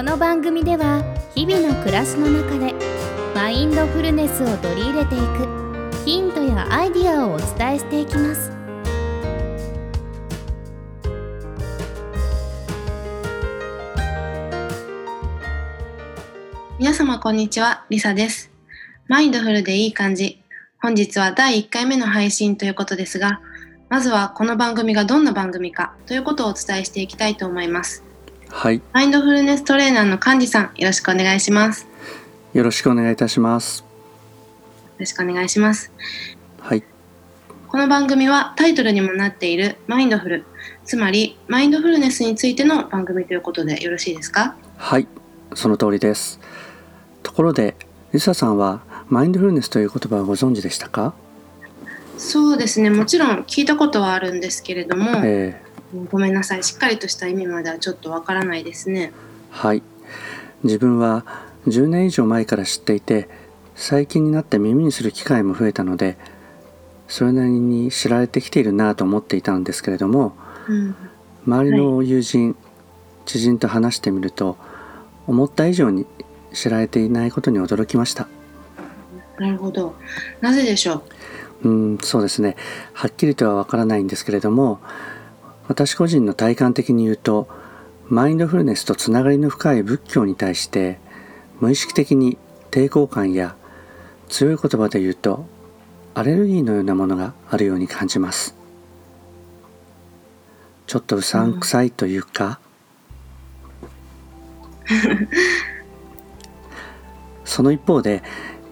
この番組では日々の暮らしの中でマインドフルネスを取り入れていくヒントやアイディアをお伝えしていきます皆様こんにちは、リサです。マインドフルでいい感じ。本日は第1回目の配信ということですが、まずはこの番組がどんな番組かということをお伝えしていきたいと思います。はい、マインドフルネストレーナーの幹事さん、よろしくお願いします。よよろしくお願いいたします。ろしくお願いします。はい、この番組はタイトルにもなっているマインドフル、つまりマインドフルネスについての番組ということでよろしいですか？はい、その通りです。ところで、リサさんはマインドフルネスという言葉をご存知でしたか？そうですね、もちろん聞いたことはあるんですけれども、えごめんなさい、しっかりとした意味まではちょっとわからないですね。ーはい、自分は10年以上前から知っていて、最近になって耳にする機会も増えたので、それなりに知られてきているなと思っていたんですけれども、うん周りの友人、知人と話してみると、思った以上に知られていないことに驚きました。なるほど。なぜでしょう？うん、そうですね。はっきりとはわからないんですけれども、私個人の体感的に言うと、マインドフルネスとつながりの深い仏教に対して、無意識的に抵抗感や強い言葉で言うと、アレルギーのようなものがあるように感じます。ちょっとうさんくさいというか、その一方で、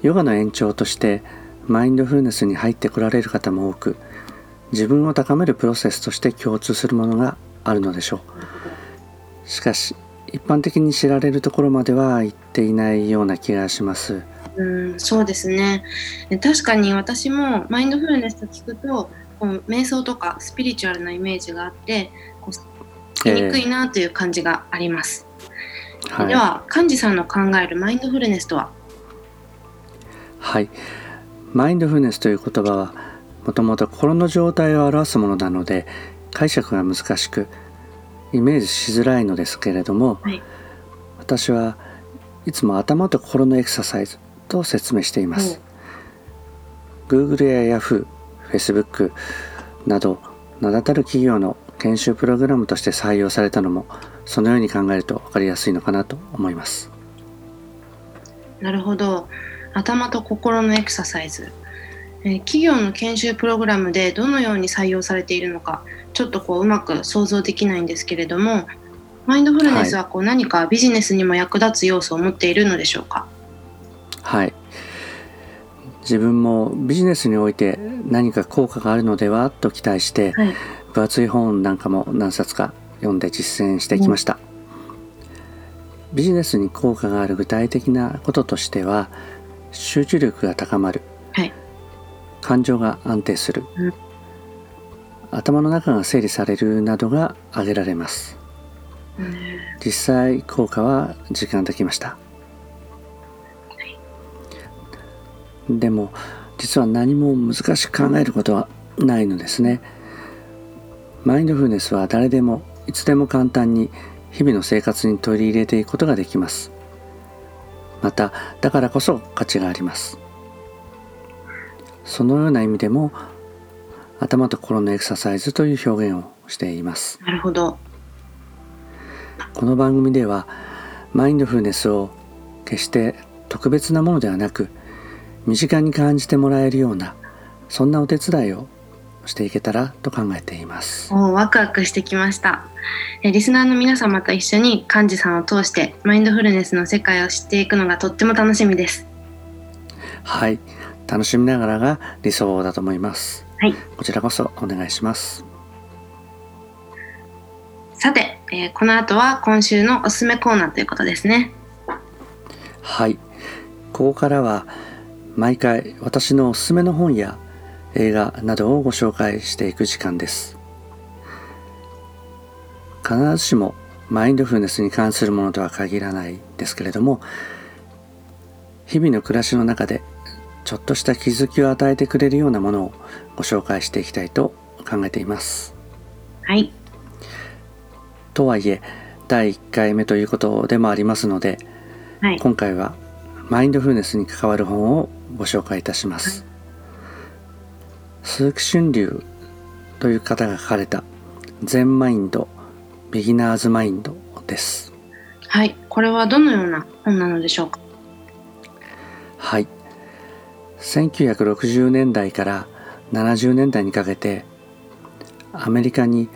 ヨガの延長としてマインドフルネスに入ってこられる方も多く自分を高めるプロセスとして共通するものがあるのでしょう。しかし一般的に知られるところまでは行っていないような気がします。うん、そうですね。確かに私もマインドフルネスと聞くと、こう瞑想とかスピリチュアルなイメージがあって、こうにくいなという感じがあります。はい。では、幹事さんの考えるマインドフルネスとは？はい。マインドフルネスという言葉はもともと心の状態を表すものなので解釈が難しくイメージしづらいのですけれども、はい私はいつも頭と心のエクササイズと説明しています、Google や Yahoo、Facebook など名だたる企業の研修プログラムとして採用されたのもそのように考えると分かりやすいのかなと思いますなるほど。頭と心のエクササイズ。えー企業の研修プログラムでどのように採用されているのか、ちょっとこううまく想像できないんですけれども、マインドフルネスはこう何かビジネスにも役立つ要素を持っているのでしょうか？はい自分もビジネスにおいて何か効果があるのではと期待してはい。分厚い本なんかも何冊か読んで実践してきました、ビジネスに効果がある具体的なこととしては集中力が高まるはい。感情が安定する、うん頭の中が整理されるなどが挙げられます。うん実際効果は実感できました。でも実は何も難しく考えることはないのですね。マインドフルネスは誰でもいつでも簡単に日々の生活に取り入れていくことができます。まただからこそ価値があります。そのような意味でも頭と心のエクササイズという表現をしていますなるほど。この番組ではマインドフルネスを決して特別なものではなく身近に感じてもらえるようなそんなお手伝いをしていけたらと考えていますおーワクワクしてきました。えリスナーの皆様と一緒に幹事さんを通してマインドフルネスの世界を知っていくのがとっても楽しみです。はい楽しみながらが理想だと思いますはい。こちらこそお願いしますさて、えーこの後は今週のおすすめコーナーということですね。はいここからは毎回私のおすすめの本や映画などをご紹介していく時間です必ずしもマインドフルネスに関するものとは限らないですけれども日々の暮らしの中でちょっとした気づきを与えてくれるようなものをご紹介していきたいと考えていますはい。とはいえ第1回目ということでもありますので、はい。今回はマインドフルネスに関わる本をご紹介いたします。鈴木俊隆という方が書かれた禅マインド、ビギナーズマインドです。はい。これはどのような本なのでしょうか？1960年代から70年代にかけてアメリカに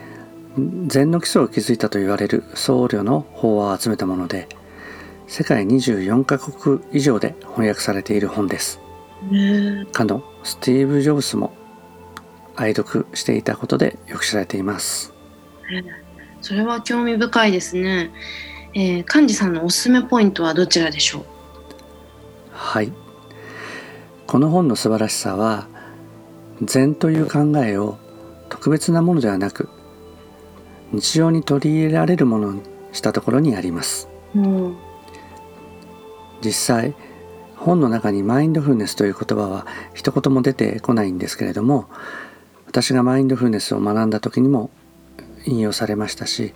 禅の基礎を築いたと言われる僧侶の法話を集めたもので世界24カ国以上で翻訳されている本です。かのスティーブ・ジョブスも愛読していたことでよく知られています。それは興味深いですね。えー、幹事さんのおすすめポイントはどちらでしょう？はい。この本の素晴らしさは禅という考えを特別なものではなく日常に取り入れられるものにしたところにあります。うん。実際本の中にマインドフルネスという言葉は一言も出てこないんですけれども私がマインドフルネスを学んだ時にも引用されましたし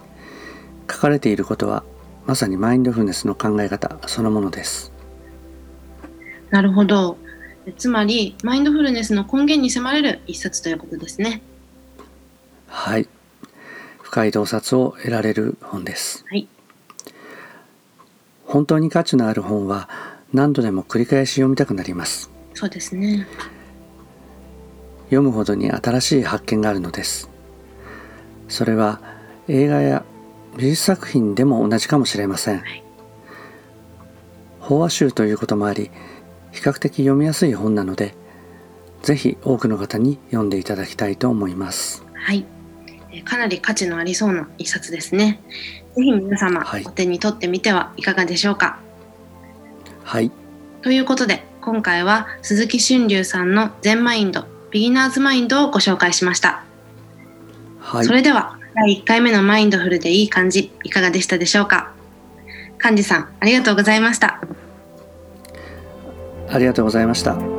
書かれていることはまさにマインドフルネスの考え方そのものです。なるほど。つまり、マインドフルネスの根源に迫れる一冊ということですね。はい。深い洞察を得られる本です。はい。本当に価値のある本は何度でも繰り返し読みたくなります。そうですね。読むほどに新しい発見があるのです。それは映画や美術作品でも同じかもしれません。はい法話集ということもあり、比較的読みやすい本なので、ぜひ多くの方に読んでいただきたいと思います。はい。えーかなり価値のありそうな一冊ですね。ぜひ皆様、はいお手に取ってみてはいかがでしょうか。はい。ということで、今回は鈴木俊隆さんの禅マインド、ビギナーズマインドをご紹介しました。はいそ。れでは、第1回目のマインドフルでいい感じ、いかがでしたでしょうか。幹事さん、ありがとうございました。ありがとうございました。